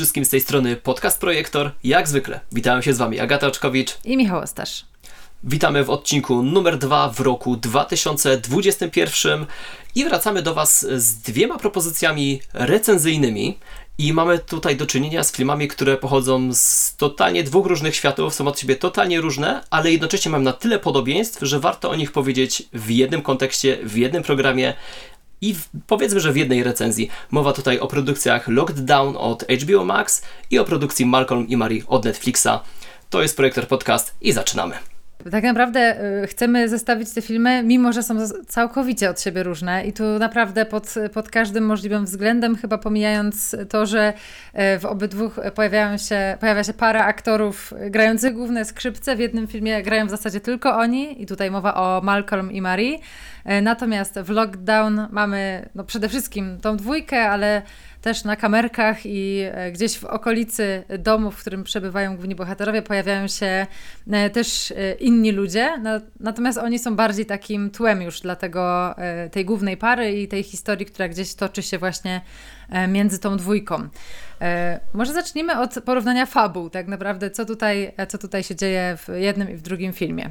wszystkim z tej strony Podcast Projektor. Jak zwykle, witają się z Wami Agata Oczkowicz i Michał Ostasz. Witamy w odcinku numer dwa w roku 2021 i wracamy do Was z dwiema propozycjami recenzyjnymi. I mamy tutaj do czynienia z filmami, które pochodzą z totalnie dwóch różnych światów, są od siebie totalnie różne, ale jednocześnie mają na tyle podobieństw, że warto o nich powiedzieć w jednym kontekście, w jednym programie i w, powiedzmy, że w jednej recenzji. Mowa tutaj o produkcjach Locked Down od HBO Max i o produkcji Malcolm i Marie od Netflixa. To jest Projektor Podcast i zaczynamy. Tak naprawdę y, chcemy zestawić te filmy, mimo że są całkowicie od siebie różne i tu naprawdę pod, pod każdym możliwym względem, chyba pomijając to, że y, w obydwu pojawiają się, pojawia się para aktorów grających główne skrzypce, w jednym filmie grają w zasadzie tylko oni i tutaj mowa o Malcolm i Marie, y, natomiast w Lockdown mamy no przede wszystkim tą dwójkę, ale też na kamerkach i e, gdzieś w okolicy domu, w którym przebywają główni bohaterowie, pojawiają się e, też e, inni ludzie, natomiast oni są bardziej takim tłem już dla tego, tej głównej pary i tej historii, która gdzieś toczy się właśnie między tą dwójką. Może zacznijmy od porównania fabuł, tak naprawdę, co tutaj, co tutaj się dzieje w jednym i w drugim filmie.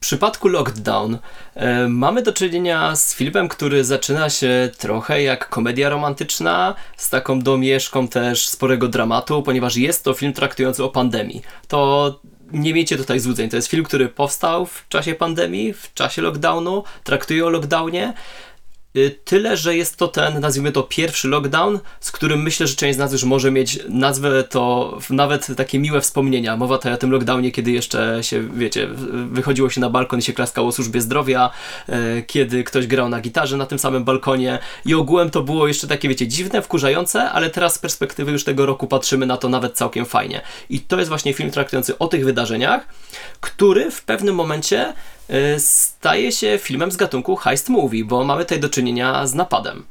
W przypadku Lockdown e, mamy do czynienia z filmem, który zaczyna się trochę jak komedia romantyczna, z taką domieszką też sporego dramatu, ponieważ jest to film traktujący o pandemii. To nie miejcie tutaj złudzeń. To jest film, który powstał w czasie pandemii, w czasie lockdownu, traktuje o lockdownie. Y, tyle, że jest to ten, nazwijmy to pierwszy lockdown, z którym myślę, że część z nas już może mieć nazwę to nawet takie miłe wspomnienia. Mowa tutaj o tym lockdownie, kiedy jeszcze się, wiecie, wychodziło się na balkon i się klaskało służbie zdrowia, e, kiedy ktoś grał na gitarze na tym samym balkonie i ogółem to było jeszcze takie, wiecie, dziwne, wkurzające, ale teraz z perspektywy już tego roku patrzymy na to nawet całkiem fajnie. I to jest właśnie film traktujący o tych wydarzeniach, który w pewnym momencie staje się filmem z gatunku heist movie, bo mamy tutaj do czynienia z napadem.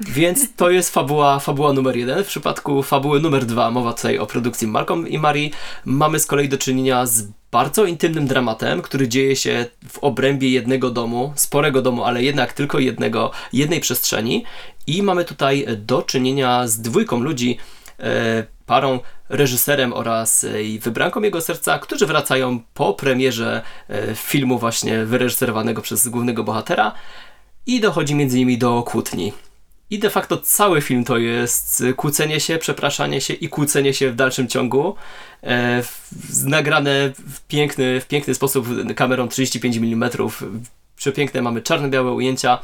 Więc to jest fabuła, fabuła numer jeden. W przypadku fabuły numer dwa, mowa tutaj o produkcji Malcolm i Marie, mamy z kolei do czynienia z bardzo intymnym dramatem, który dzieje się w obrębie jednego domu, sporego domu, ale jednak tylko jednego, jednej przestrzeni. I mamy tutaj do czynienia z dwójką ludzi, e, parą reżyserem oraz e, wybranką jego serca, którzy wracają po premierze e, filmu właśnie wyreżyserowanego przez głównego bohatera i dochodzi między nimi do kłótni. I de facto cały film to jest kłócenie się, przepraszanie się i kłócenie się w dalszym ciągu. E, nagrane w piękny, w piękny sposób kamerą 35 mm. Przepiękne mamy czarno-białe ujęcia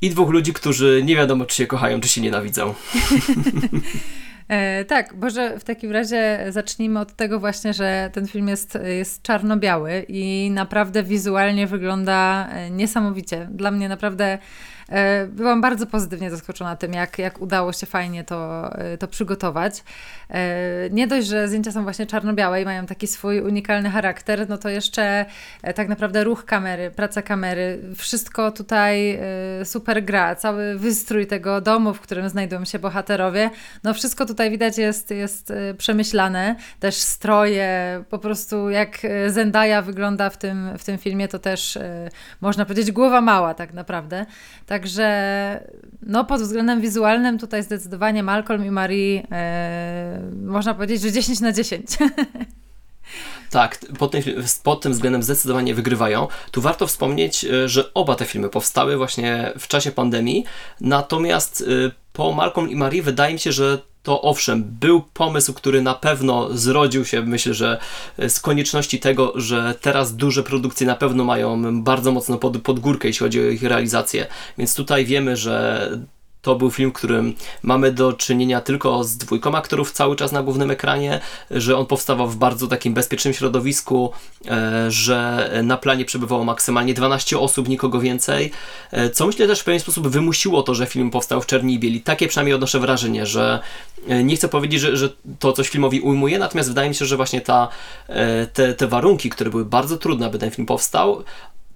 i dwóch ludzi, którzy nie wiadomo czy się kochają, czy się nienawidzą. E, tak, może w takim razie zacznijmy od tego właśnie, że ten film jest, jest czarno-biały i naprawdę wizualnie wygląda e, niesamowicie. Dla mnie naprawdę byłam bardzo pozytywnie zaskoczona tym, jak, jak udało się fajnie to, e, to przygotować. E, nie dość, że zdjęcia są właśnie czarno-białe i mają taki swój unikalny charakter, no to jeszcze tak naprawdę ruch kamery, praca kamery, wszystko tutaj super gra, cały wystrój tego domu, w którym znajdują się bohaterowie, no wszystko tutaj widać jest, jest przemyślane, też stroje, po prostu jak Zendaya wygląda w tym, w tym filmie, to też można powiedzieć głowa mała tak naprawdę. Tak Także no, pod względem wizualnym tutaj zdecydowanie Malcolm i Marie e, można powiedzieć, że 10 na 10. Tak, pod tym, pod tym względem zdecydowanie wygrywają. Tu warto wspomnieć, e, że oba te filmy powstały właśnie w czasie pandemii, natomiast e, po Malcolm i Marie wydaje mi się, że to owszem, był pomysł, który na pewno zrodził się, myślę, że z konieczności tego, że teraz duże produkcje na pewno mają bardzo mocno pod, pod górkę, jeśli chodzi o ich realizację. Więc tutaj wiemy, że to był film, w którym mamy do czynienia tylko z dwójką aktorów cały czas na głównym ekranie, że on powstawał w bardzo takim bezpiecznym środowisku, e, że na planie przebywało maksymalnie 12 osób, nikogo więcej, e, co myślę też w pewien sposób wymusiło to, że film powstał w czerni i bieli. Takie przynajmniej odnoszę wrażenie, że e, nie chcę powiedzieć, że, że to coś filmowi ujmuje, natomiast wydaje mi się, że właśnie ta, te, te warunki, które były bardzo trudne, aby ten film powstał,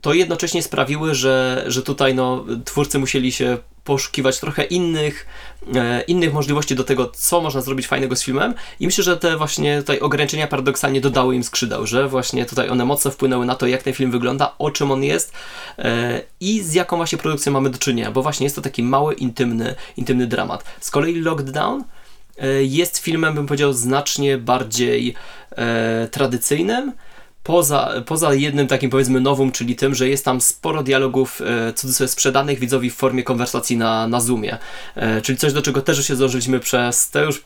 to jednocześnie sprawiły, że, że tutaj no, twórcy musieli się poszukiwać trochę innych, e, innych możliwości do tego, co można zrobić fajnego z filmem i myślę, że te właśnie tutaj ograniczenia paradoksalnie dodały im skrzydeł, że właśnie tutaj one mocno wpłynęły na to, jak ten film wygląda, o czym on jest e, i z jaką właśnie produkcją mamy do czynienia, bo właśnie jest to taki mały, intymny, intymny dramat. Z kolei Lockdown e, jest filmem, bym powiedział, znacznie bardziej e, tradycyjnym. Poza, poza jednym takim powiedzmy nowym, czyli tym, że jest tam sporo dialogów e, cudzysłowie sprzedanych widzowi w formie konwersacji na, na Zoomie. E, czyli coś, do czego też się zdążyliśmy przez te już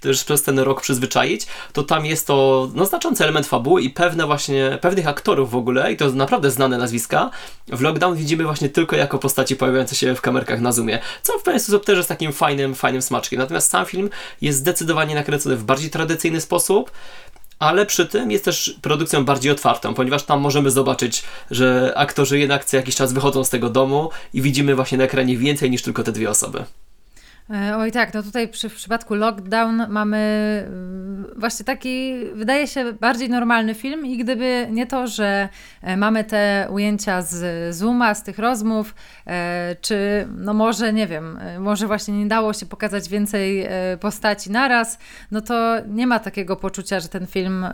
też przez ten rok przyzwyczaić, to tam jest to no, znaczący element fabuły i pewne właśnie, pewnych aktorów w ogóle, i to naprawdę znane nazwiska, w Lockdown widzimy właśnie tylko jako postaci pojawiające się w kamerkach na Zoomie, co w pewien sposób też jest takim fajnym, fajnym smaczkiem. Natomiast sam film jest zdecydowanie nakręcony w bardziej tradycyjny sposób, ale przy tym jest też produkcją bardziej otwartą, ponieważ tam możemy zobaczyć, że aktorzy jednak co jakiś czas wychodzą z tego domu i widzimy właśnie na ekranie więcej niż tylko te dwie osoby. E, oj tak, no tutaj przy, w przypadku Lockdown mamy mm, właśnie taki, wydaje się, bardziej normalny film i gdyby nie to, że e, mamy te ujęcia z Zooma, z tych rozmów, e, czy no może, nie wiem, może właśnie nie dało się pokazać więcej postaci naraz, no to nie ma takiego poczucia, że ten film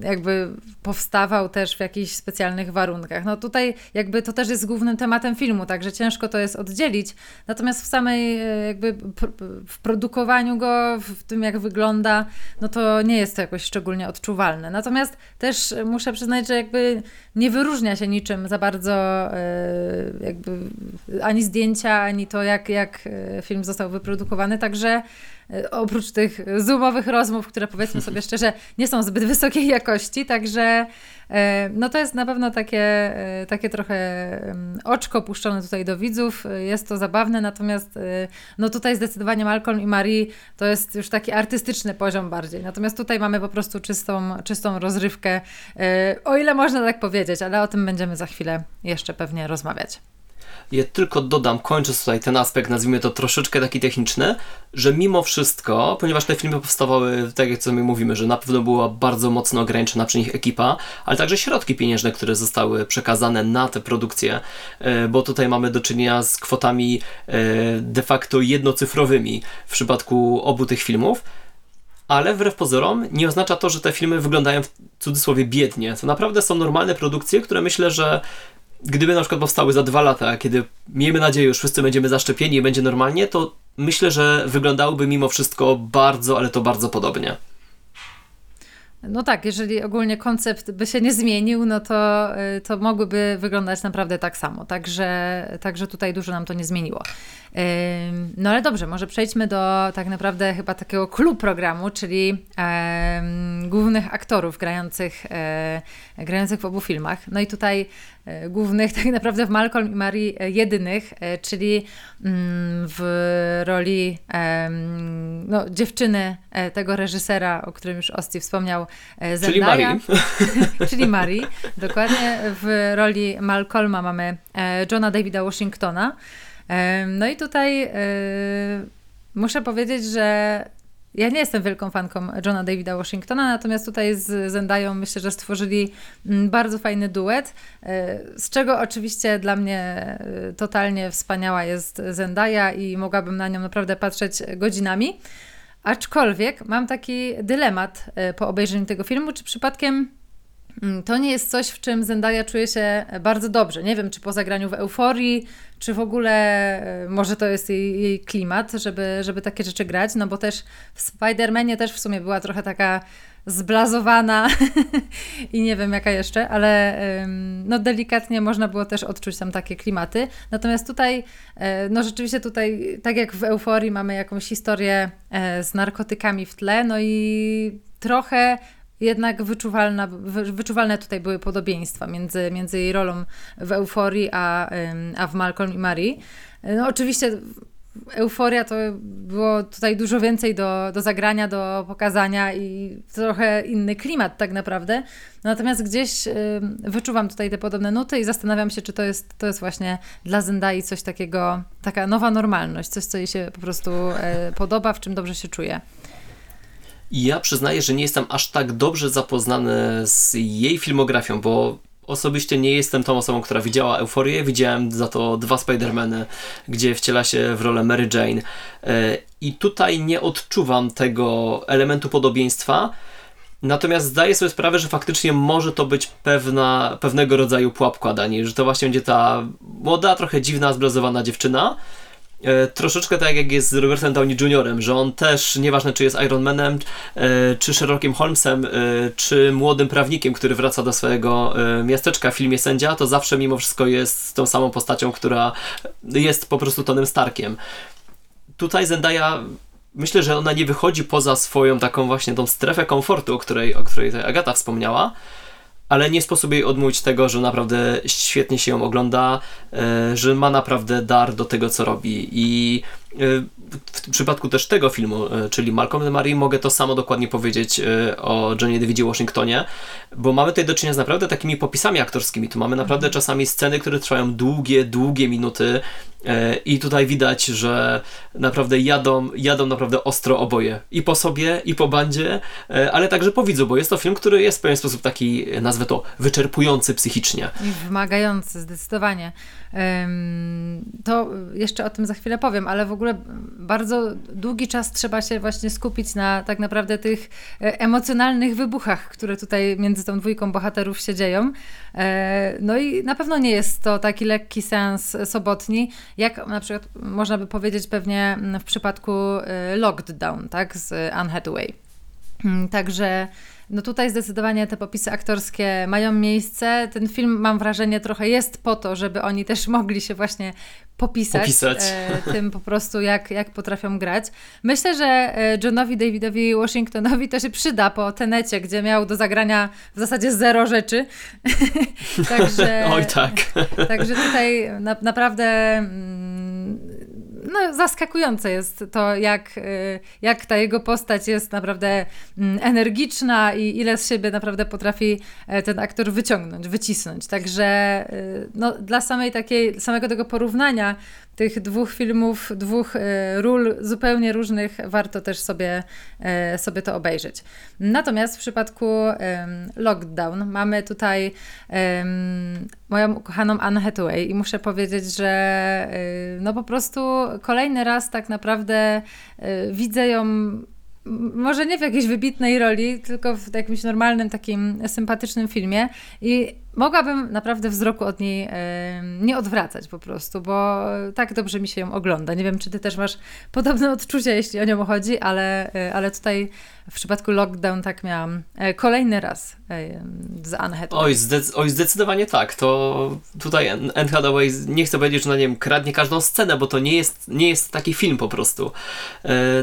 jakby powstawał też w jakichś specjalnych warunkach. No tutaj jakby to też jest głównym tematem filmu, także ciężko to jest oddzielić, natomiast w samej jakby w produkowaniu go, w tym jak wygląda, no to nie jest to jakoś szczególnie odczuwalne. Natomiast też muszę przyznać, że jakby nie wyróżnia się niczym za bardzo e, jakby ani zdjęcia, ani to jak, jak e, film został wyprodukowany, także oprócz tych zoomowych rozmów, które powiedzmy sobie szczerze nie są zbyt wysokiej jakości, także E, no to jest na pewno takie, e, takie trochę oczko puszczone tutaj do widzów. E, jest to zabawne, natomiast no tutaj zdecydowanie Malcolm i Marie to jest już taki artystyczny poziom bardziej. Natomiast tutaj mamy po prostu czystą, czystą rozrywkę, o ile można tak powiedzieć, ale o tym będziemy za chwilę jeszcze pewnie rozmawiać. Ja tylko dodam, kończąc tutaj ten aspekt, nazwijmy to troszeczkę taki techniczny, że mimo wszystko, ponieważ te filmy powstawały, tak jak co my mówimy, że na pewno była bardzo mocno ograniczona przy nich ekipa, ale także środki pieniężne, które zostały przekazane na te produkcje, e, bo tutaj mamy do czynienia z kwotami e, de facto jednocyfrowymi w przypadku obu tych filmów ale wbrew pozorom nie oznacza to, że te filmy wyglądają w cudzysłowie biednie. To naprawdę są normalne produkcje, które myślę, że gdyby na przykład powstały za dwa lata, kiedy miejmy nadzieję, już wszyscy będziemy zaszczepieni i będzie normalnie, to myślę, że wyglądałyby mimo wszystko bardzo, ale to bardzo podobnie. No tak, jeżeli ogólnie koncept by się nie zmienił, no to, y, to mogłyby wyglądać naprawdę tak samo. Także, także tutaj dużo nam to nie zmieniło. No ale dobrze, może przejdźmy do tak naprawdę chyba takiego klub programu, czyli głównych aktorów grających, e, grających w obu filmach. No i tutaj głównych tak naprawdę w Malcolm i Marie e, jedynych, czyli mm, w roli no, dziewczyny tego reżysera, o którym już Osti wspomniał, Zendaya. Czyli Marie. czyli Marie. Dokładnie w roli Malcolma mamy Johna Davida Washingtona. No i tutaj e, muszę powiedzieć, że ja nie jestem wielką fanką Johna Davida Washingtona, natomiast tutaj z Zendają myślę, że stworzyli mm, bardzo fajny duet, e, z czego oczywiście dla mnie e, totalnie wspaniała jest Zendaya i mogłabym na nią naprawdę patrzeć godzinami. Aczkolwiek mam taki dylemat po obejrzeniu tego filmu, czy przypadkiem to nie jest coś, w czym Zendaya czuje się bardzo dobrze. Nie wiem, czy po zagraniu w euforii, czy w ogóle e, może to jest jej, jej klimat, żeby, żeby takie rzeczy grać, no bo też w Spider-Manie też w sumie była trochę taka zblazowana i nie wiem jaka jeszcze, ale no delikatnie można było też odczuć tam takie klimaty. Natomiast tutaj, e, no rzeczywiście tutaj, tak jak w Euforii mamy jakąś historię e, z narkotykami w tle, no i trochę jednak wyczuwalna, wyczuwalne tutaj były podobieństwa między, między jej rolą w Euforii, a, a w Malcolm i Marie. No oczywiście Euforia to było tutaj dużo więcej do, do zagrania, do pokazania i trochę inny klimat tak naprawdę. Natomiast gdzieś wyczuwam tutaj te podobne nuty i zastanawiam się, czy to jest, to jest właśnie dla Zendai coś takiego, taka nowa normalność, coś, co jej się po prostu e, podoba, w czym dobrze się czuje. I ja przyznaję, że nie jestem aż tak dobrze zapoznany z jej filmografią, bo osobiście nie jestem tą osobą, która widziała Euforię. Widziałem za to dwa Spider-Many, gdzie wciela się w rolę Mary Jane. E, I tutaj nie odczuwam tego elementu podobieństwa. Natomiast zdaję sobie sprawę, że faktycznie może to być pewna, pewnego rodzaju pułapka Dani, że to właśnie będzie ta młoda, trochę dziwna, zblazowana dziewczyna, troszeczkę tak jak jest z Robertem Downey Jr., że on też, nieważne czy jest Iron Manem, e, czy Sherlockiem Holmesem, e, czy młodym prawnikiem, który wraca do swojego e, miasteczka w filmie Sędzia, to zawsze mimo wszystko jest tą samą postacią, która jest po prostu Tonem Starkiem. Tutaj Zendaya myślę, że ona nie wychodzi poza swoją taką właśnie tą strefę komfortu, o której, o której Agata wspomniała, ale nie sposób jej odmówić tego, że naprawdę świetnie się ją ogląda, e, że ma naprawdę dar do tego, co robi. I w przypadku też tego filmu, e, czyli Malcolm Marie, mogę to samo dokładnie powiedzieć e, o Johnny Davidzie Washingtonie, bo mamy tutaj do czynienia z naprawdę takimi popisami aktorskimi. Tu mamy naprawdę czasami sceny, które trwają długie, długie minuty e, i tutaj widać, że naprawdę jadą, jadą naprawdę ostro oboje. I po sobie, i po bandzie, e, ale także po widzu, bo jest to film, który jest w pewien sposób taki, e, nazwę to, wyczerpujący psychicznie. I wymagający, zdecydowanie. To jeszcze o tym za chwilę powiem, ale w ogóle bardzo długi czas trzeba się właśnie skupić na tak naprawdę tych e, emocjonalnych wybuchach, które tutaj między tą dwójką bohaterów się dzieją. E, No i na pewno nie jest to taki lekki sens sobotni, jak na przykład można by powiedzieć pewnie w przypadku e, Locked Down, tak, z Anne Hathaway. Mm, Także no tutaj zdecydowanie te popisy aktorskie mają miejsce. Ten film, mam wrażenie, trochę jest po to, żeby oni też mogli się właśnie popisać, Popisać. E, tym po prostu, jak, jak potrafią grać. Myślę, że e, Johnowi Davidowi Washingtonowi to się przyda po Tenecie, gdzie miał do zagrania w zasadzie zero rzeczy. Także... Oj tak. Także tutaj na, naprawdę mm, no, zaskakujące jest to, jak, y, jak ta jego postać jest naprawdę mm, energiczna i ile z siebie naprawdę potrafi e, ten aktor wyciągnąć, wycisnąć. Także y, no, dla samej takiej, samego tego porównania tych dwóch filmów, dwóch e, ról zupełnie różnych, warto też sobie, e, sobie to obejrzeć. Natomiast w przypadku Lockdown mamy tutaj moją ukochaną Anne Hathaway i muszę powiedzieć, że y, no po prostu kolejny raz tak naprawdę widzę ją może nie w jakiejś wybitnej roli, tylko w jakimś normalnym, takim sympatycznym filmie i mogłabym naprawdę wzroku od niej nie odwracać po prostu, bo tak dobrze mi się ją ogląda. Nie wiem, czy ty też masz podobne odczucia, jeśli o nią chodzi, ale, e, ale tutaj w przypadku Lockdown tak miałam e, kolejny raz e, z Anne Hathaway. Oj, oj, zdecydowanie tak. To tutaj Anne Hathaway, nie chcę powiedzieć, że na wiem, kradnie każdą scenę, bo to nie jest, nie jest taki film po prostu.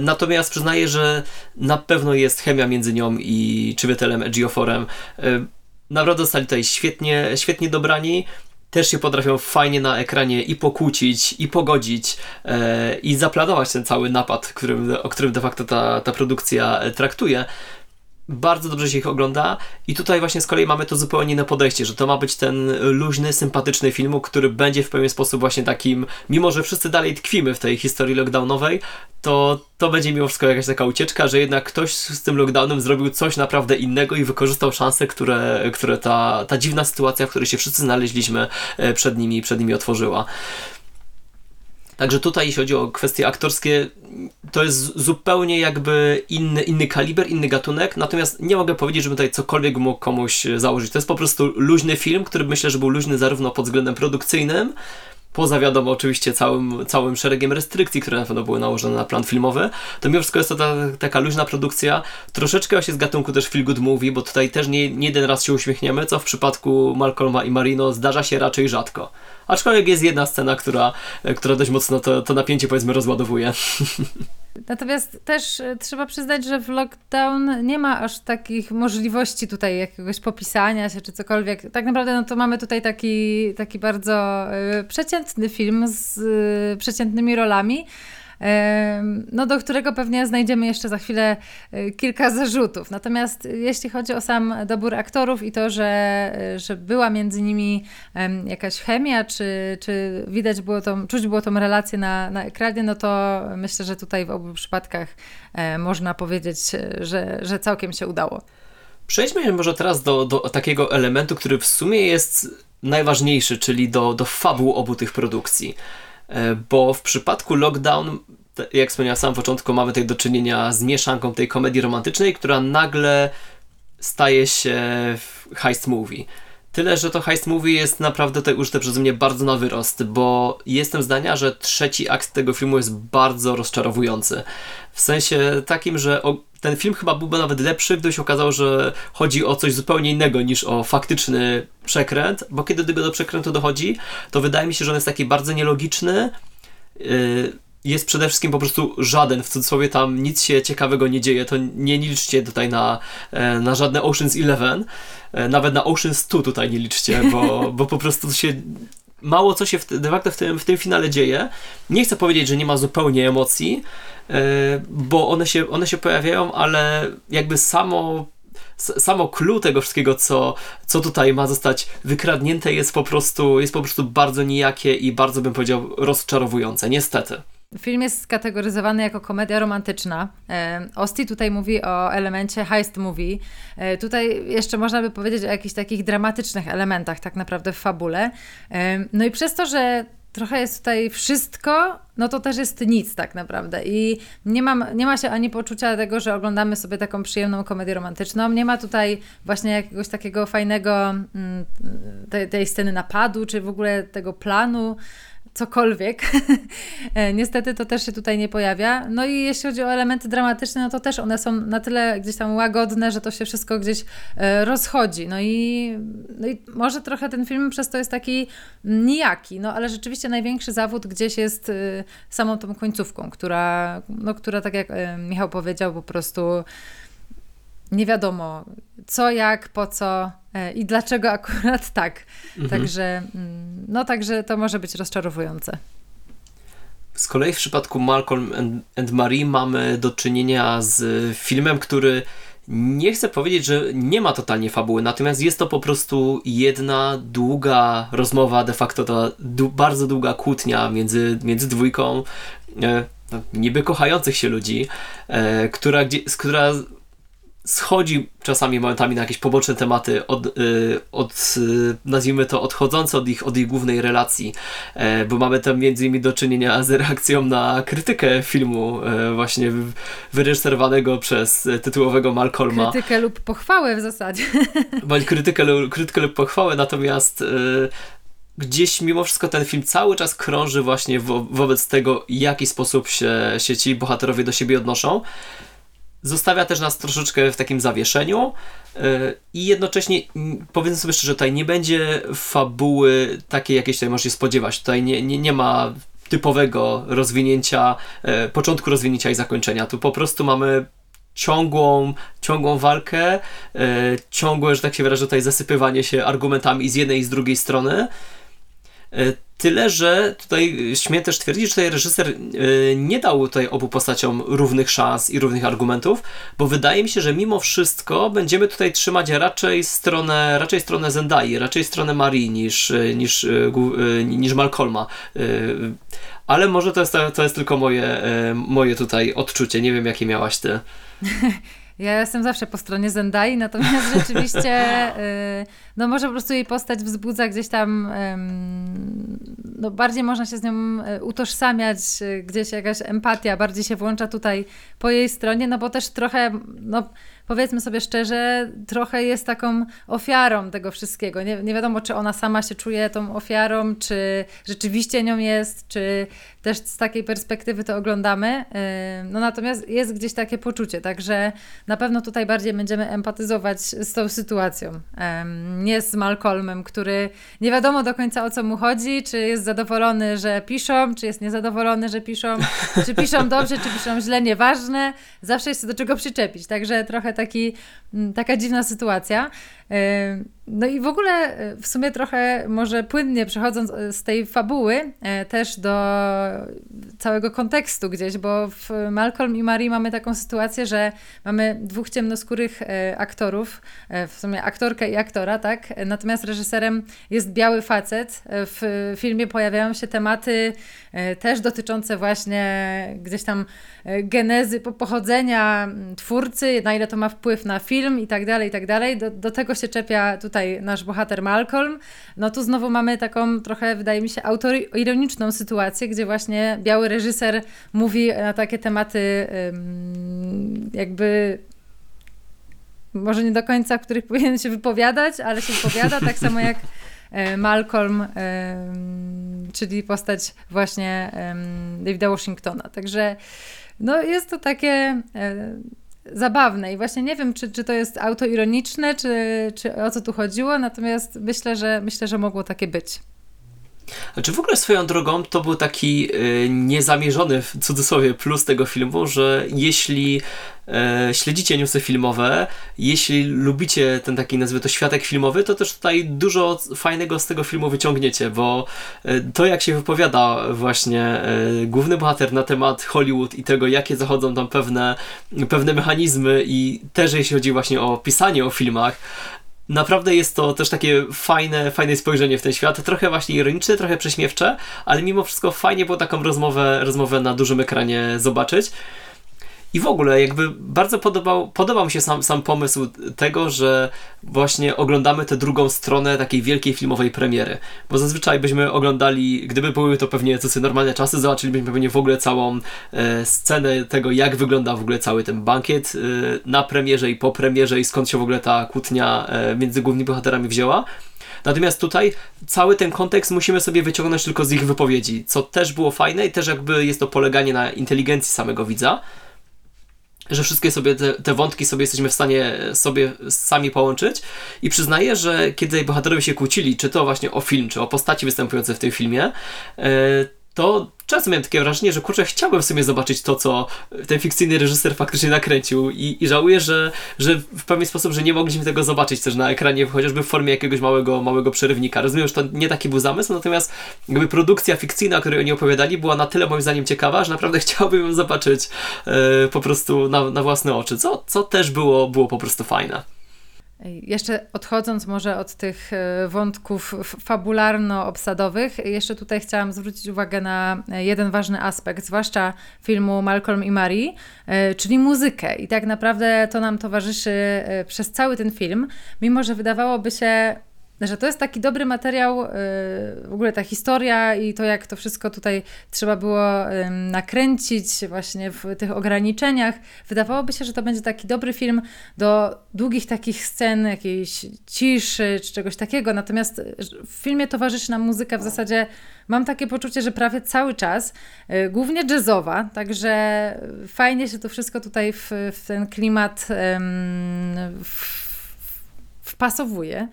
Natomiast przyznaję, że na pewno jest chemia między nią i Czywetelem Ejioforem. Naprawdę zostali tutaj świetnie, świetnie dobrani. Też się potrafią fajnie na ekranie i pokłócić, i pogodzić, e, i zaplanować ten cały napad, którym, o którym de facto ta, ta produkcja e, traktuje bardzo dobrze się ich ogląda i tutaj właśnie z kolei mamy to zupełnie inne podejście, że to ma być ten luźny, sympatyczny film, który będzie w pewien sposób właśnie takim, mimo że wszyscy dalej tkwimy w tej historii lockdownowej, to to będzie mimo wszystko jakaś taka ucieczka, że jednak ktoś z tym lockdownem zrobił coś naprawdę innego i wykorzystał szanse, które, które ta, ta dziwna sytuacja, w której się wszyscy znaleźliśmy e, przed nimi, przed nimi otworzyła. Także tutaj, jeśli chodzi o kwestie aktorskie, to jest zupełnie jakby inny, inny kaliber, inny gatunek, natomiast nie mogę powiedzieć, żebym tutaj cokolwiek mógł komuś założyć. To jest po prostu luźny film, który myślę, że był luźny zarówno pod względem produkcyjnym, poza wiadomo oczywiście całym, całym szeregiem restrykcji, które na pewno były nałożone na plan filmowy, to mimo wszystko jest to ta, taka luźna produkcja, troszeczkę właśnie z gatunku też feel good movie, bo tutaj też nie, nie jeden raz się uśmiechniemy, co w przypadku Malcolma i Marino zdarza się raczej rzadko. Aczkolwiek jest jedna scena, która, która dość mocno to, to napięcie powiedzmy rozładowuje. Natomiast też e, trzeba przyznać, że w lockdown nie ma aż takich możliwości tutaj jakiegoś popisania się czy cokolwiek. Tak naprawdę no to mamy tutaj taki, taki bardzo y, przeciętny film z y, przeciętnymi rolami. No, do którego pewnie znajdziemy jeszcze za chwilę y, kilka zarzutów. Natomiast y, jeśli chodzi o sam dobór aktorów i to, że, y, że była między nimi jakaś chemia, czy, czy widać było tą, czuć było tą relację na, na ekranie, no to myślę, że tutaj w obu przypadkach e, można powiedzieć, e, że, że całkiem się udało. Przejdźmy może teraz do, do takiego elementu, który w sumie jest najważniejszy, czyli do, do fabuł obu tych produkcji. E, Bo w przypadku Lockdown, jak wspomniałem na samym początku, mamy tutaj do czynienia z mieszanką tej komedii romantycznej, która nagle staje się heist movie. Tyle, że to heist movie jest naprawdę tutaj użyte przeze mnie bardzo na wyrost, bo jestem zdania, że trzeci akt tego filmu jest bardzo rozczarowujący. W sensie takim, że ten film chyba byłby nawet lepszy, gdyby się okazało, że chodzi o coś zupełnie innego niż o faktyczny przekręt, bo kiedy do tego przekrętu dochodzi, to wydaje mi się, że on jest taki bardzo nielogiczny. Yy, jest przede wszystkim po prostu żaden, w cudzysłowie tam nic się ciekawego nie dzieje, to nie liczcie tutaj na, e, na żadne Ocean's Eleven, e, nawet na Ocean's 2 tutaj nie liczcie, bo, bo po prostu się mało co się w, de facto w tym, w tym finale dzieje. Nie chcę powiedzieć, że nie ma zupełnie emocji, e, bo one się, one się pojawiają, ale jakby samo samo clue tego wszystkiego, co, co tutaj ma zostać wykradnięte, jest po prostu, jest po prostu bardzo nijakie i bardzo bym powiedział rozczarowujące, niestety. Film jest skategoryzowany jako komedia romantyczna. E, Osti tutaj mówi o elemencie heist movie. E, tutaj jeszcze można by powiedzieć o jakichś takich dramatycznych elementach tak naprawdę w fabule. E, no i przez to, że trochę jest tutaj wszystko, no to też jest nic tak naprawdę. I nie, mam, nie ma się ani poczucia tego, że oglądamy sobie taką przyjemną komedię romantyczną. Nie ma tutaj właśnie jakiegoś takiego fajnego mm, tej, tej sceny napadu, czy w ogóle tego planu cokolwiek. E, niestety to też się tutaj nie pojawia. No i jeśli chodzi o elementy dramatyczne, no to też one są na tyle gdzieś tam łagodne, że to się wszystko gdzieś e, rozchodzi. No i, no i może trochę ten film przez to jest taki nijaki, no ale rzeczywiście największy zawód gdzieś jest e, samą tą końcówką, która, no, która tak jak Michał powiedział, po prostu nie wiadomo co, jak, po co e, i dlaczego akurat tak. Mhm. Także, mm, no także to może być rozczarowujące. Z kolei w przypadku Malcolm and, and Marie mamy do czynienia z filmem, który nie chcę powiedzieć, że nie ma totalnie fabuły, natomiast jest to po prostu jedna długa rozmowa, de facto to bardzo długa kłótnia między, między dwójką e, no, niby kochających się ludzi, e, która, gdzie, która schodzi czasami momentami na jakieś poboczne tematy, od, y, od, y, nazwijmy to odchodzące od ich, od ich głównej relacji, e, bo mamy tam między innymi do czynienia z reakcją na krytykę filmu e, właśnie wyreżyserowanego przez tytułowego Malcolma. Krytykę lub pochwałę w zasadzie. Bądź krytykę, krytykę lub pochwałę, natomiast e, gdzieś mimo wszystko ten film cały czas krąży właśnie wo wobec tego, w jaki sposób się, się ci bohaterowie do siebie odnoszą zostawia też nas troszeczkę w takim zawieszeniu yy, i jednocześnie powiedzmy sobie szczerze, tutaj nie będzie fabuły takiej, jakiej tutaj możesz się spodziewać. Tutaj nie, nie, nie ma typowego rozwinięcia, yy, początku rozwinięcia i zakończenia. Tu po prostu mamy ciągłą, ciągłą walkę, yy, ciągłe, że tak się wyrażę, tutaj zasypywanie się argumentami z jednej i z drugiej strony. Tyle, że tutaj śmiem też twierdzić, że tutaj reżyser e, nie dał tutaj obu postaciom równych szans i równych argumentów, bo wydaje mi się, że mimo wszystko będziemy tutaj trzymać raczej stronę, raczej stronę Zendai, raczej stronę Marii niż, e, niż, e, niż Malcolma. Ale może to jest, to jest tylko moje, moje tutaj odczucie. Nie wiem, jakie miałaś ty. Ja jestem zawsze po stronie Zendai, natomiast rzeczywiście, y, no może po prostu jej postać wzbudza gdzieś tam, no bardziej można się z nią y, utożsamiać, y, gdzieś jakaś empatia bardziej się włącza tutaj po jej stronie, no bo też trochę, no powiedzmy sobie szczerze, trochę jest taką ofiarą tego wszystkiego. Nie, nie wiadomo, czy ona sama się czuje tą ofiarą, czy rzeczywiście nią jest, czy też z takiej perspektywy to oglądamy. No natomiast jest gdzieś takie poczucie, także na pewno tutaj bardziej będziemy empatyzować z tą sytuacją. Nie z Malcolmem, który nie wiadomo do końca o co mu chodzi, czy jest zadowolony, że piszą, czy jest niezadowolony, że piszą, czy piszą dobrze, czy piszą źle, nieważne. Zawsze jest do czego przyczepić, także trochę taki, taka dziwna sytuacja. No i w ogóle e, w sumie trochę może płynnie przechodząc e, z tej fabuły e, też do całego kontekstu gdzieś, bo w Malcolm i Marie mamy taką sytuację, że mamy dwóch ciemnoskórych aktorów, w sumie aktorkę i aktora, tak? Natomiast reżyserem jest biały facet. W filmie pojawiają się tematy też dotyczące właśnie gdzieś tam genezy, pochodzenia twórcy, na ile to ma wpływ na film i tak dalej, i tak dalej. Do, do tego się czepia tutaj nasz bohater Malcolm. No tu znowu mamy taką trochę, wydaje mi się, autoironiczną sytuację, gdzie właśnie biały reżyser mówi na takie tematy jakby może nie do końca, w których powinien się wypowiadać, ale się wypowiada, tak samo jak e, Malcolm, e, czyli postać właśnie Davida Washingtona. Także no, jest to takie zabawne i właśnie nie wiem, czy, czy to jest autoironiczne, czy, czy o co tu chodziło, natomiast myślę, że myślę, że mogło takie być. Znaczy w ogóle swoją drogą to był taki y, niezamierzony w cudzysłowie plus tego filmu, że jeśli y, śledzicie newsy filmowe, jeśli lubicie ten taki nazwy to światek filmowy, to też tutaj dużo fajnego z tego filmu wyciągniecie, bo y, to jak się wypowiada właśnie główny bohater na temat Hollywood i tego jakie zachodzą tam pewne, pewne mechanizmy i też jeśli chodzi właśnie o pisanie o filmach, naprawdę jest to też takie fajne, fajne spojrzenie w ten świat, trochę właśnie ironiczne, trochę prześmiewcze, ale mimo wszystko fajnie było taką rozmowę, rozmowę na dużym ekranie zobaczyć. I w ogóle jakby bardzo podobał, podobał mi się sam, sam pomysł tego, że właśnie oglądamy tę drugą stronę takiej wielkiej filmowej premiery. Bo zazwyczaj byśmy oglądali, gdyby były to pewnie coś normalne czasy, zobaczylibyśmy pewnie w ogóle całą e, scenę tego, jak wygląda w ogóle cały ten bankiet e, na premierze i po premierze i skąd się w ogóle ta kłótnia e, między głównymi bohaterami wzięła. Natomiast tutaj cały ten kontekst musimy sobie wyciągnąć tylko z ich wypowiedzi, co też było fajne i też jakby jest to poleganie na inteligencji samego widza że wszystkie sobie te, te, wątki sobie jesteśmy w stanie sobie sami połączyć. I przyznaję, że kiedy bohaterowie się kłócili, czy to właśnie o film, czy o postaci występujące w tym filmie, yy, to często miałem takie wrażenie, że kurczę, chciałbym w sumie zobaczyć to, co ten fikcyjny reżyser faktycznie nakręcił i, i żałuję, że, że w pewien sposób, że nie mogliśmy tego zobaczyć też na ekranie, chociażby w formie jakiegoś małego, małego przerywnika. Rozumiem, że to nie taki był zamysł, natomiast jakby produkcja fikcyjna, o której oni opowiadali, była na tyle moim zdaniem ciekawa, że naprawdę chciałbym ją zobaczyć e, po prostu na, na własne oczy, co, co też było, było po prostu fajne. Jeszcze odchodząc może od tych e, wątków fabularno-obsadowych, jeszcze tutaj chciałam zwrócić uwagę na jeden ważny aspekt, zwłaszcza filmu Malcolm i Marie, e, czyli muzykę. I tak naprawdę to nam towarzyszy e, przez cały ten film, mimo że wydawałoby się że to jest taki dobry materiał, y, w ogóle ta historia i to, jak to wszystko tutaj trzeba było nakręcić właśnie w tych ograniczeniach. Wydawałoby się, że to będzie taki dobry film do długich takich scen, jakiejś ciszy czy czegoś takiego. Natomiast y, w filmie towarzyszy nam muzyka w zasadzie, mam takie poczucie, że prawie cały czas, y, głównie jazzowa, także fajnie się to wszystko tutaj w, w ten klimat w, wpasowuje.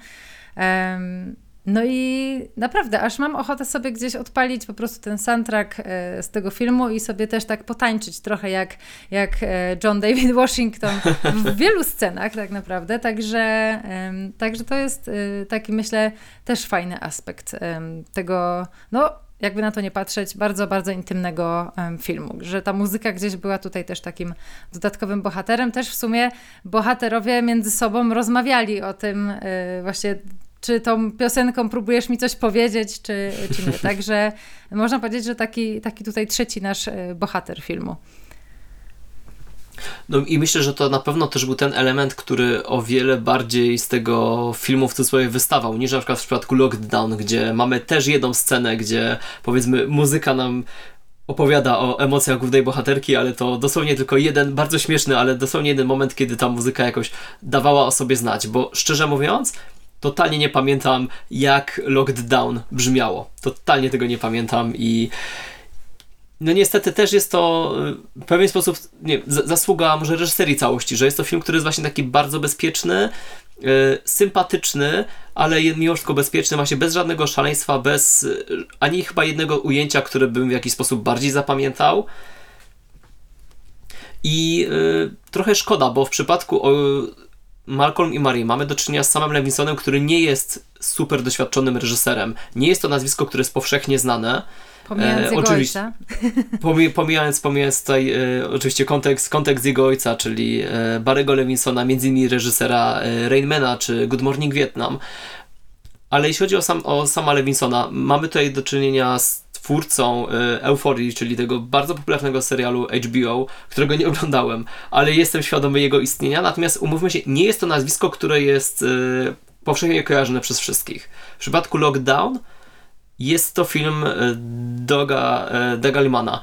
No i naprawdę, aż mam ochotę sobie gdzieś odpalić po prostu ten soundtrack e, z tego filmu i sobie też tak potańczyć trochę jak, jak e, John David Washington w wielu scenach tak naprawdę. Także, także to jest e, taki myślę też fajny aspekt tego, no jakby na to nie patrzeć, bardzo, bardzo intymnego filmu. Że ta muzyka gdzieś była tutaj też takim dodatkowym bohaterem. Też w sumie bohaterowie między sobą rozmawiali o tym właśnie czy tą piosenką próbujesz mi coś powiedzieć, czy, czy nie. Także można powiedzieć, że taki, taki tutaj trzeci nasz e, bohater filmu. No i myślę, że to na pewno też był ten element, który o wiele bardziej z tego filmu w cudzysłowie wystawał, niż na przykład w przypadku Lockdown, gdzie mamy też jedną scenę, gdzie powiedzmy muzyka nam opowiada o emocjach głównej bohaterki, ale to dosłownie tylko jeden, bardzo śmieszny, ale dosłownie jeden moment, kiedy ta muzyka jakoś dawała o sobie znać, bo szczerze mówiąc, totalnie nie pamiętam, jak Locked Down brzmiało. Totalnie tego nie pamiętam i no niestety też jest to w pewien sposób nie, zasługa może reżyserii całości, że jest to film, który jest właśnie taki bardzo bezpieczny, yy, sympatyczny, ale mimo wszystko bezpieczny, właśnie bez żadnego szaleństwa, bez ani chyba jednego ujęcia, które bym w jakiś sposób bardziej zapamiętał. I trochę szkoda, bo w przypadku Malcolm i Marie mamy do czynienia z samym Levinsonem, który nie jest super doświadczonym reżyserem. Nie jest to nazwisko, które jest powszechnie znane. Pomijając e, oczywiście, ojca. pomijając, pomijając tutaj e, oczywiście kontekst, kontekst jego ojca, czyli e, Barry'ego Levinsona, między innymi reżysera e, Rainmana czy Good Morning Vietnam. Ale jeśli chodzi o, sam, o sama Levinsona, mamy tutaj do czynienia z twórcą y, Euforii, czyli tego bardzo popularnego serialu HBO, którego nie oglądałem, ale jestem świadomy jego istnienia. Natomiast umówmy się, nie jest to nazwisko, które jest y, powszechnie kojarzone przez wszystkich. W przypadku Lockdown jest to film y, Doga, Doga Limana.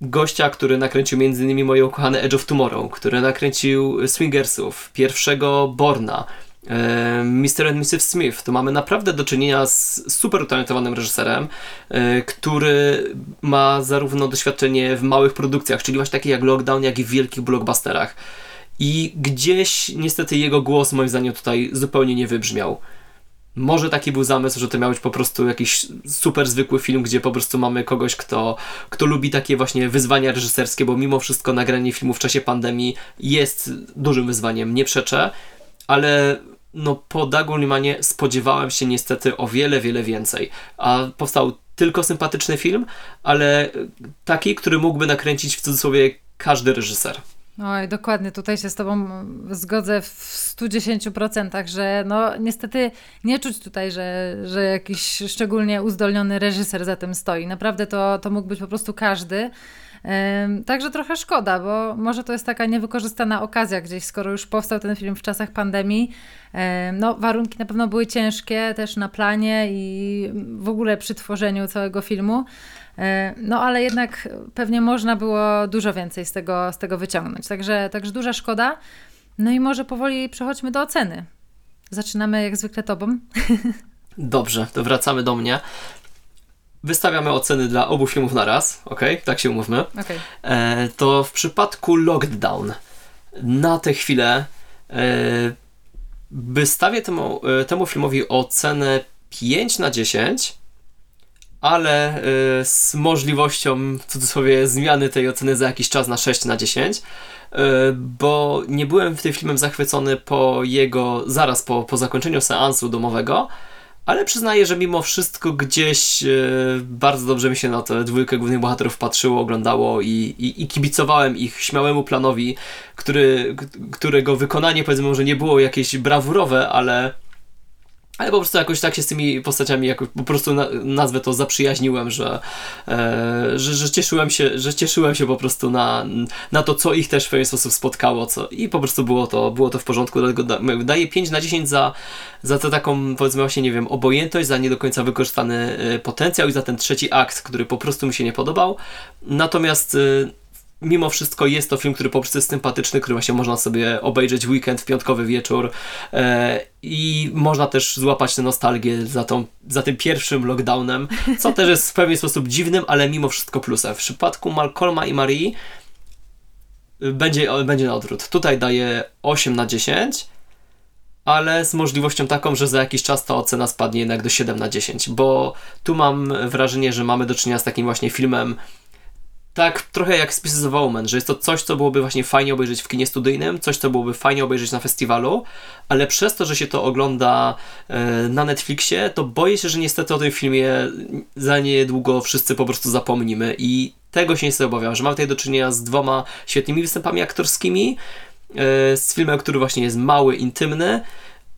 gościa, który nakręcił m.in. moje ukochane Edge of Tomorrow, który nakręcił Swingersów, pierwszego Borna, Mr. and Mrs. Smith, to mamy naprawdę do czynienia z super utalentowanym reżyserem, e, który ma zarówno doświadczenie w małych produkcjach, czyli właśnie takie jak Lockdown, jak i w wielkich blockbusterach. I gdzieś niestety jego głos moim zdaniem tutaj zupełnie nie wybrzmiał. Może taki był zamysł, że to miał być po prostu jakiś super zwykły film, gdzie po prostu mamy kogoś, kto, kto lubi takie właśnie wyzwania reżyserskie, bo mimo wszystko nagranie filmu w czasie pandemii jest dużym wyzwaniem, nie przeczę, ale no po Dagu Limanie spodziewałem się niestety o wiele, wiele więcej. A powstał tylko sympatyczny film, ale taki, który mógłby nakręcić w cudzysłowie każdy reżyser. Oj, dokładnie, tutaj się z Tobą zgodzę w 110%, że no niestety nie czuć tutaj, że, że jakiś szczególnie uzdolniony reżyser za tym stoi. Naprawdę to, to mógł być po prostu każdy. Także trochę szkoda, bo może to jest taka niewykorzystana okazja gdzieś, skoro już powstał ten film w czasach pandemii. No, warunki na pewno były ciężkie też na planie i w ogóle przy tworzeniu całego filmu. No, ale jednak pewnie można było dużo więcej z tego, z tego wyciągnąć. Także, także duża szkoda. No i może powoli przechodźmy do oceny. Zaczynamy jak zwykle tobą. Dobrze, to wracamy do mnie. Wystawiamy oceny dla obu filmów na raz, ok? Tak się umówmy. Okay. E, to w przypadku Lockdown na tę chwilę e, wystawię temu, e, temu filmowi ocenę 5 na 10, ale e, z możliwością w cudzysłowie zmiany tej oceny za jakiś czas na 6 na 10 e, bo nie byłem w tym filmem zachwycony po jego, zaraz po, po zakończeniu seansu domowego, ale przyznaję, że mimo wszystko gdzieś e, bardzo dobrze mi się na tę dwójkę głównych bohaterów patrzyło, oglądało i, i, i kibicowałem ich śmiałemu planowi, który, którego wykonanie powiedzmy może nie było jakieś brawurowe, ale ale po prostu jakoś tak się z tymi postaciami jakoś po prostu na, nazwę to zaprzyjaźniłem, że, e, że, że, cieszyłem się, że cieszyłem się po prostu na, na to, co ich też w pewien sposób spotkało co, i po prostu było to, było to w porządku, dlatego da, daję 5 na 10 za, za tę taką powiedzmy właśnie, nie wiem, obojętność, za nie do końca wykorzystany e, potencjał i za ten trzeci akt, który po prostu mi się nie podobał. Natomiast e, mimo wszystko jest to film, który po prostu jest sympatyczny, który właśnie można sobie obejrzeć w weekend, w piątkowy wieczór e, i można też złapać tę nostalgię za, tą, za tym pierwszym lockdownem, co też jest w pewien sposób dziwnym, ale mimo wszystko plusem. W przypadku Malcolma i Marii będzie, będzie na odwrót. Tutaj daję 8 na 10, ale z możliwością taką, że za jakiś czas ta ocena spadnie jednak do 7 na 10, bo tu mam wrażenie, że mamy do czynienia z takim właśnie filmem tak trochę jak Species of Omen, że jest to coś, co byłoby właśnie fajnie obejrzeć w kinie studyjnym, coś, co byłoby fajnie obejrzeć na festiwalu, ale przez to, że się to ogląda e, na Netflixie, to boję się, że niestety o tym filmie za niedługo wszyscy po prostu zapomnimy i tego się niestety obawiam, że mam tutaj do czynienia z dwoma świetnymi występami aktorskimi, e, z filmem, który właśnie jest mały, intymny,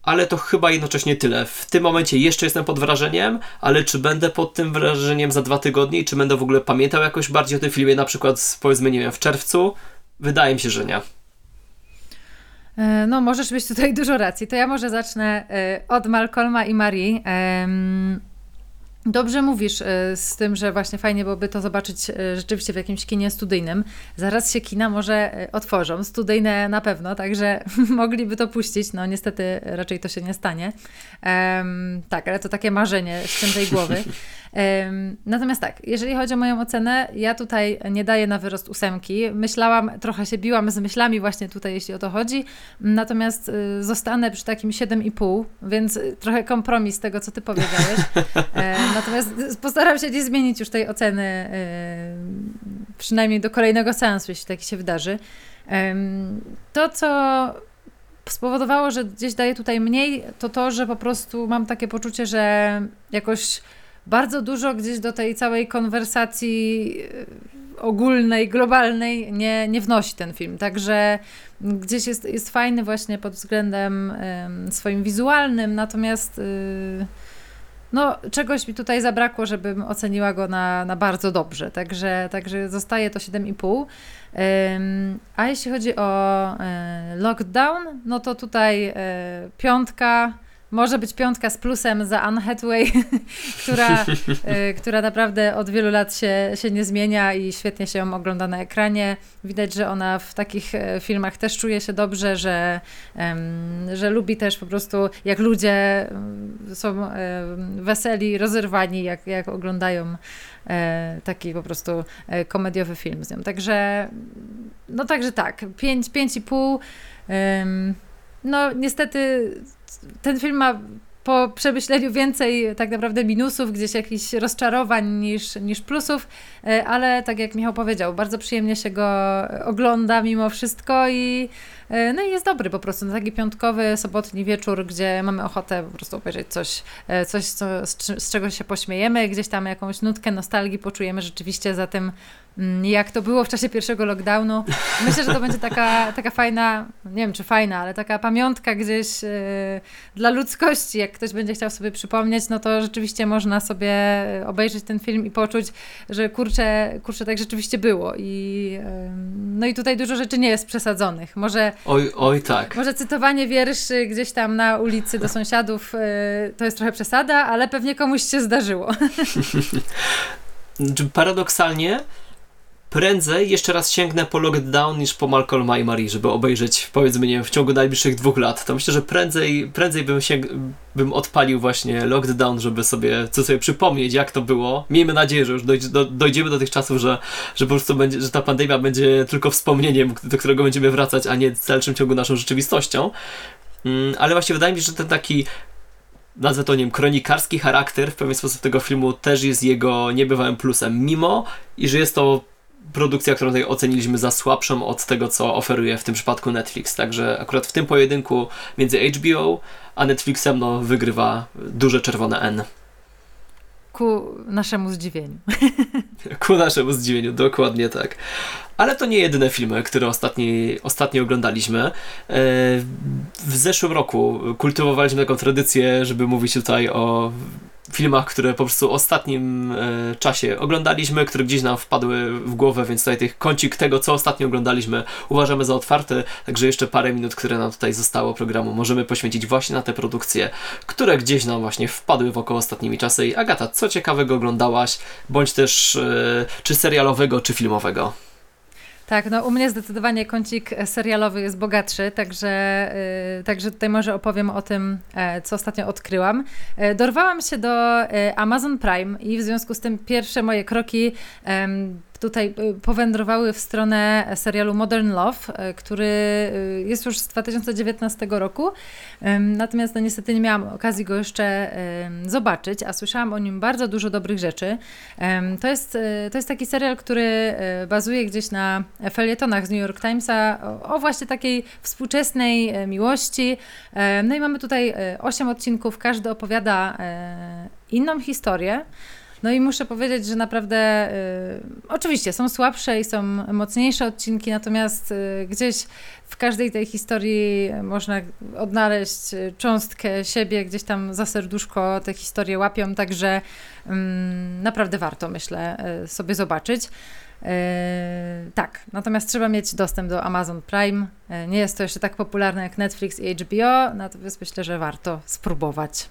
ale to chyba jednocześnie tyle. W tym momencie jeszcze jestem pod wrażeniem, ale czy będę pod tym wrażeniem za dwa tygodnie i czy będę w ogóle pamiętał jakoś bardziej o tym filmie, na przykład powiedzmy, nie wiem, w czerwcu? Wydaje mi się, że nie. E, no, możesz mieć tutaj dużo racji. To ja może zacznę e, od Malcolma i Marii. Dobrze mówisz y, z tym, że właśnie fajnie byłoby to zobaczyć y, rzeczywiście w jakimś kinie studyjnym. Zaraz się kina może y, otworzą, studyjne na pewno, także mogliby to puścić. No niestety raczej to się nie stanie. Um, tak, ale to takie marzenie ściętej głowy. Natomiast tak, jeżeli chodzi o moją ocenę, ja tutaj nie daję na wyrost ósemki. Myślałam, trochę się biłam z myślami właśnie tutaj, jeśli o to chodzi. Natomiast zostanę przy takim 7,5, więc trochę kompromis tego, co ty powiedziałeś. Natomiast postaram się nie zmienić już tej oceny, y, przynajmniej do kolejnego seansu, jeśli taki się wydarzy. To, co spowodowało, że gdzieś daję tutaj mniej, to to, że po prostu mam takie poczucie, że jakoś bardzo dużo gdzieś do tej całej konwersacji y, ogólnej, globalnej nie, nie wnosi ten film. Także gdzieś jest, jest fajny właśnie pod względem swoim wizualnym, natomiast. Yy, no, czegoś mi tutaj zabrakło, żebym oceniła go na, na bardzo dobrze. Także, także zostaje to 7,5. a jeśli chodzi o e, lockdown, no to tutaj e, piątka, może być piątka z plusem za Anne Hathaway, która, y, która naprawdę od wielu lat się, się nie zmienia i świetnie się ją ogląda na ekranie. Widać, że ona w takich e, filmach też czuje się dobrze, że, że lubi też po prostu, jak ludzie są weseli, rozerwani, jak, jak oglądają e, taki po prostu e, komediowy film z nią. Także, no także tak, 5, 5,5. No niestety ten film ma po przemyśleniu więcej tak naprawdę minusów, gdzieś jakichś rozczarowań niż, niż plusów, e, ale tak jak Michał powiedział, bardzo przyjemnie się go ogląda mimo wszystko i e, no i jest dobry po prostu. Na taki piątkowy, sobotni wieczór, gdzie mamy ochotę po prostu obejrzeć coś, e, coś co, z, z czego się pośmiejemy, gdzieś tam jakąś nutkę nostalgii poczujemy rzeczywiście za tym jak to było w czasie pierwszego lockdownu. Myślę, że to będzie taka, taka fajna, nie wiem czy fajna, ale taka pamiątka gdzieś yy, dla ludzkości. Jak ktoś będzie chciał sobie przypomnieć, no to rzeczywiście można sobie e, obejrzeć ten film i poczuć, że kurczę, kurczę tak rzeczywiście było. I, yy, no i tutaj dużo rzeczy nie jest przesadzonych. Może, oj, oj tak. Może cytowanie wierszy gdzieś tam na ulicy do sąsiadów yy, to jest trochę przesada, ale pewnie komuś się zdarzyło. Paradoksalnie prędzej jeszcze raz sięgnę po Lockdown niż po Malcolma i Marie, żeby obejrzeć, powiedzmy, nie wiem, w ciągu najbliższych dwóch lat. To myślę, że prędzej, prędzej bym, sięg bym odpalił właśnie Lockdown, żeby sobie, co sobie przypomnieć, jak to było. Miejmy nadzieję, że już dojdzie, do, dojdziemy do tych czasów, że, że po prostu będzie, że ta pandemia będzie tylko wspomnieniem, do którego będziemy wracać, a nie w dalszym ciągu naszą rzeczywistością. Mm, ale właśnie wydaje mi się, że ten taki nazwę to, nie wiem, kronikarski charakter w pewien sposób tego filmu też jest jego niebywałym plusem, mimo i że jest to produkcja, którą tutaj oceniliśmy za słabszą od tego, co oferuje w tym przypadku Netflix. Także akurat w tym pojedynku między HBO a Netflixem no, wygrywa duże czerwone N. Ku naszemu zdziwieniu. Ku naszemu zdziwieniu, dokładnie tak. Ale to nie jedyne filmy, które ostatni, ostatnio oglądaliśmy. E, w zeszłym roku kultywowaliśmy taką tradycję, żeby mówić tutaj o filmach, które po prostu w ostatnim e, czasie oglądaliśmy, które gdzieś nam wpadły w głowę, więc tutaj tych kącik tego, co ostatnio oglądaliśmy, uważamy za otwarty, także jeszcze parę minut, które nam tutaj zostało programu, możemy poświęcić właśnie na te produkcje, które gdzieś nam właśnie wpadły wokoło ostatnimi czasy. I Agata, co ciekawego oglądałaś, bądź też e, czy serialowego, czy filmowego? Tak, no u mnie zdecydowanie kącik serialowy jest bogatszy, także, yy, także tutaj może opowiem o tym, e, co ostatnio odkryłam. E, dorwałam się do e, Amazon Prime i w związku z tym pierwsze moje kroki tutaj y, powędrowały w stronę serialu Modern Love, y, który y, jest już z 2019 roku. Natomiast no, niestety nie miałam okazji go jeszcze zobaczyć, a słyszałam o nim bardzo dużo dobrych rzeczy. To jest, to jest taki serial, który bazuje gdzieś na felietonach z New York Timesa o właśnie takiej współczesnej miłości. No i mamy tutaj osiem odcinków, każdy opowiada inną historię. No i muszę powiedzieć, że naprawdę y, oczywiście są słabsze i są mocniejsze odcinki, natomiast y, gdzieś w każdej tej historii można odnaleźć y, cząstkę siebie, gdzieś tam za serduszko te historie łapią, także y, naprawdę warto, myślę, y, sobie zobaczyć. Yy, tak, natomiast trzeba mieć dostęp do Amazon Prime. Yy, nie jest to jeszcze tak popularne jak Netflix i HBO, natomiast myślę, że warto spróbować.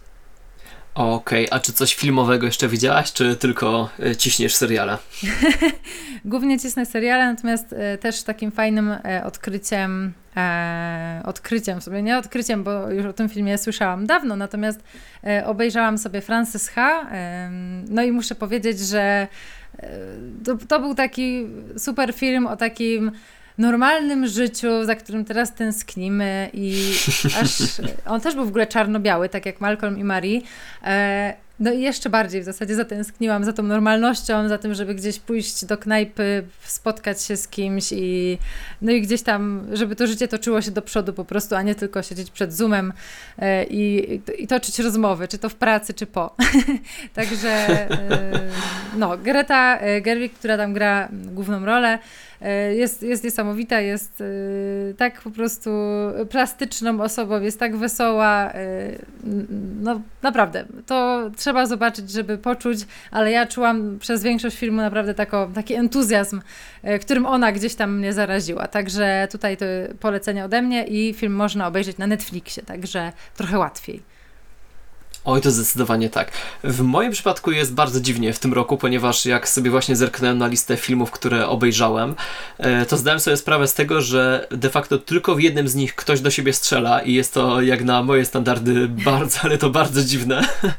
Okej, okay. a czy coś filmowego jeszcze widziałaś, czy tylko e, ciśniesz seriale? Głównie cisnę seriale, natomiast e, też takim fajnym e, odkryciem, odkryciem sobie, nie odkryciem, bo już o tym filmie słyszałam dawno, natomiast obejrzałam sobie Francis H. no i muszę powiedzieć, że to, to był taki super film o takim normalnym życiu, za którym teraz tęsknimy i aż on też był w ogóle czarno-biały, tak jak Malcolm i Marie. E, no i jeszcze bardziej w zasadzie zatęskniłam za tą normalnością, za tym, żeby gdzieś pójść do knajpy, spotkać się z kimś i no i gdzieś tam, żeby to życie toczyło się do przodu po prostu, a nie tylko siedzieć przed Zoomem e, i, i toczyć rozmowy, czy to w pracy, czy po. Także e, no, Greta Gerwig, która tam gra główną rolę, E, jest, jest niesamowita, jest e, tak po prostu plastyczną osobą, jest tak wesoła. E, no naprawdę, to trzeba zobaczyć, żeby poczuć, ale ja czułam przez większość filmu naprawdę tako, taki entuzjazm, którym ona gdzieś tam mnie zaraziła. Także tutaj to polecenie ode mnie i film można obejrzeć na Netflixie, także trochę łatwiej. Oj, to zdecydowanie tak. W moim przypadku jest bardzo dziwnie w tym roku, ponieważ jak sobie właśnie zerknąłem na listę filmów, które obejrzałem, e, to zdałem sobie sprawę z tego, że de facto tylko w jednym z nich ktoś do siebie strzela i jest to jak na moje standardy bardzo, ale to bardzo dziwne.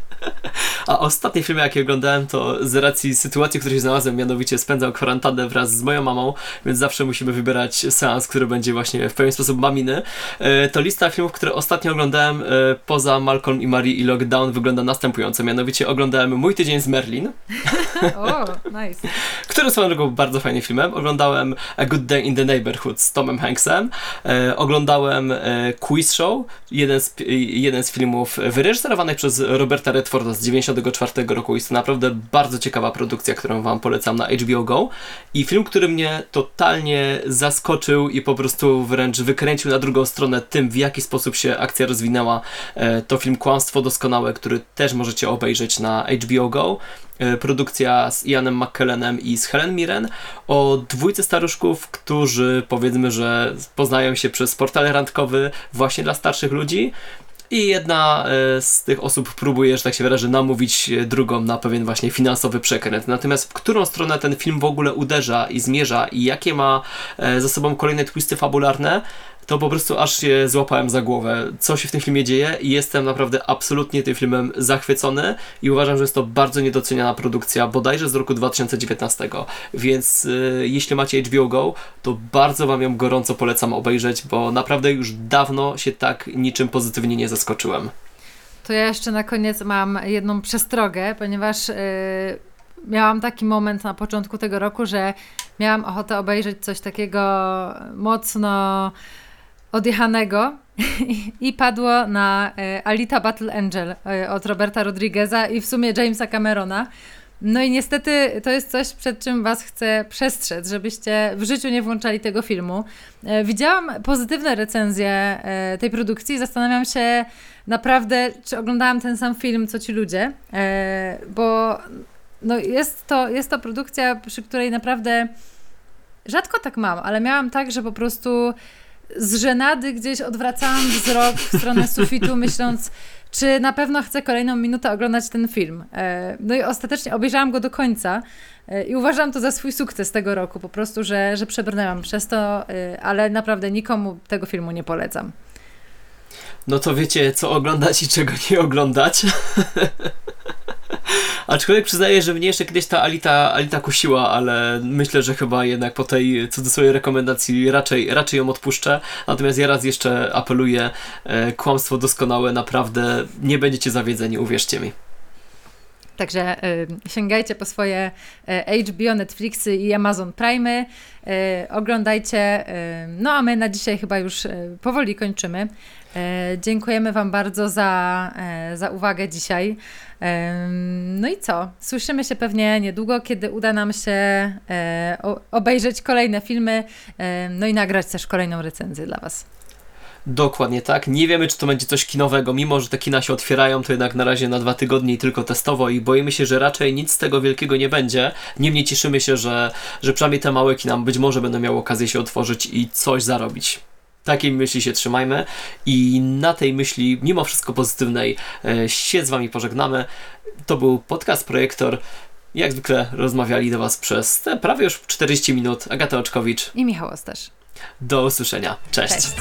A ostatnie filmy, jakie oglądałem, to z racji sytuacji, w której się znalazłem, mianowicie spędzam kwarantannę wraz z moją mamą, więc zawsze musimy wybierać seans, który będzie właśnie w pewien sposób maminy. E, To lista filmów, które ostatnio oglądałem e, poza Malcolm i Marie i Lockdown wygląda następująco. Mianowicie oglądałem Mój tydzień z Merlin, O, nice. który swoją drogą był bardzo fajnym filmem. Oglądałem A Good Day in the Neighborhood z Tomem Hanksem. E, oglądałem e, Quiz Show, jeden z, jeden z filmów wyreżyserowanych przez Roberta Redforda z 94 roku. Jest to naprawdę bardzo ciekawa produkcja, którą wam polecam na HBO Go. I film, który mnie totalnie zaskoczył i po prostu wręcz wykręcił na drugą stronę tym, w jaki sposób się akcja rozwinęła, e, to film Kłamstwo Doskonałe, który też możecie obejrzeć na HBO Go. E, Produkcja z Ianem McKellenem i z Helen Mirren o dwójce staruszków, którzy powiedzmy, że poznają się przez portal randkowy właśnie dla starszych ludzi. I jedna e, z tych osób próbuje, że tak się wyrażę, namówić e, drugą na pewien właśnie finansowy przekręt. Natomiast w którą stronę ten film w ogóle uderza i zmierza i jakie ma za sobą kolejne twisty fabularne, to po prostu aż się złapałem za głowę, co się w tym filmie dzieje? I jestem naprawdę absolutnie tym filmem zachwycony i uważam, że jest to bardzo niedoceniana produkcja, bodajże z roku 2019, więc y, jeśli macie HBO Go, to bardzo Wam ją gorąco polecam obejrzeć, bo naprawdę już dawno się tak niczym pozytywnie nie zaskoczyłem. To ja jeszcze na koniec mam jedną przestrogę, ponieważ yy, miałam taki moment na początku tego roku, że miałam ochotę obejrzeć coś takiego mocno odjechanego i padło na y, Alita Battle Angel y, od Roberta Rodrigueza i w sumie Jamesa Camerona. No i niestety to jest coś, przed czym Was chcę przestrzec, żebyście w życiu nie włączali tego filmu. E, Widziałam pozytywne recenzje e, tej produkcji i zastanawiam się naprawdę, czy oglądałam ten sam film, co ci ludzie, e, bo no jest, to, jest to produkcja, przy której naprawdę rzadko tak mam, ale miałam tak, że po prostu z żenady gdzieś odwracałam wzrok w stronę sufitu, myśląc, czy na pewno chcę kolejną minutę oglądać ten film. E, No i ostatecznie obejrzałam go do końca e, i uważam to za swój sukces tego roku, po prostu, że, że przebrnęłam przez to, e, ale naprawdę nikomu tego filmu nie polecam. No to wiecie, co oglądać i czego nie oglądać. Aczkolwiek przyznaję, że mnie jeszcze kiedyś ta Alita, Alita kusiła, ale myślę, że chyba jednak po tej cudzysłowie rekomendacji raczej, raczej ją odpuszczę. Natomiast ja raz jeszcze apeluję, e, kłamstwo doskonałe, naprawdę nie będziecie zawiedzeni, uwierzcie mi. Także y, sięgajcie po swoje y, HBO, Netflixy i Amazon Prime. Y, oglądajcie. No a my na dzisiaj chyba już powoli kończymy. Dziękujemy Wam bardzo za, za uwagę dzisiaj. No i co? Słyszymy się pewnie niedługo, kiedy uda nam się obejrzeć kolejne filmy, no i nagrać też kolejną recenzję dla Was. Dokładnie tak. Nie wiemy, czy to będzie coś kinowego, mimo że te kina się otwierają, to jednak na razie na dwa tygodnie i tylko testowo i boimy się, że raczej nic z tego wielkiego nie będzie. Niemniej cieszymy się, że, że przynajmniej te małe kina być może będą miały okazję się otworzyć i coś zarobić. Takiej myśli się trzymajmy i na tej myśli, mimo wszystko pozytywnej, e, się z Wami pożegnamy. To był podcast Projektor. Jak zwykle rozmawiali do Was przez te prawie już 40 minut Agata Oczkowicz. I Michał Osterz. Do usłyszenia. Cześć. Cześć.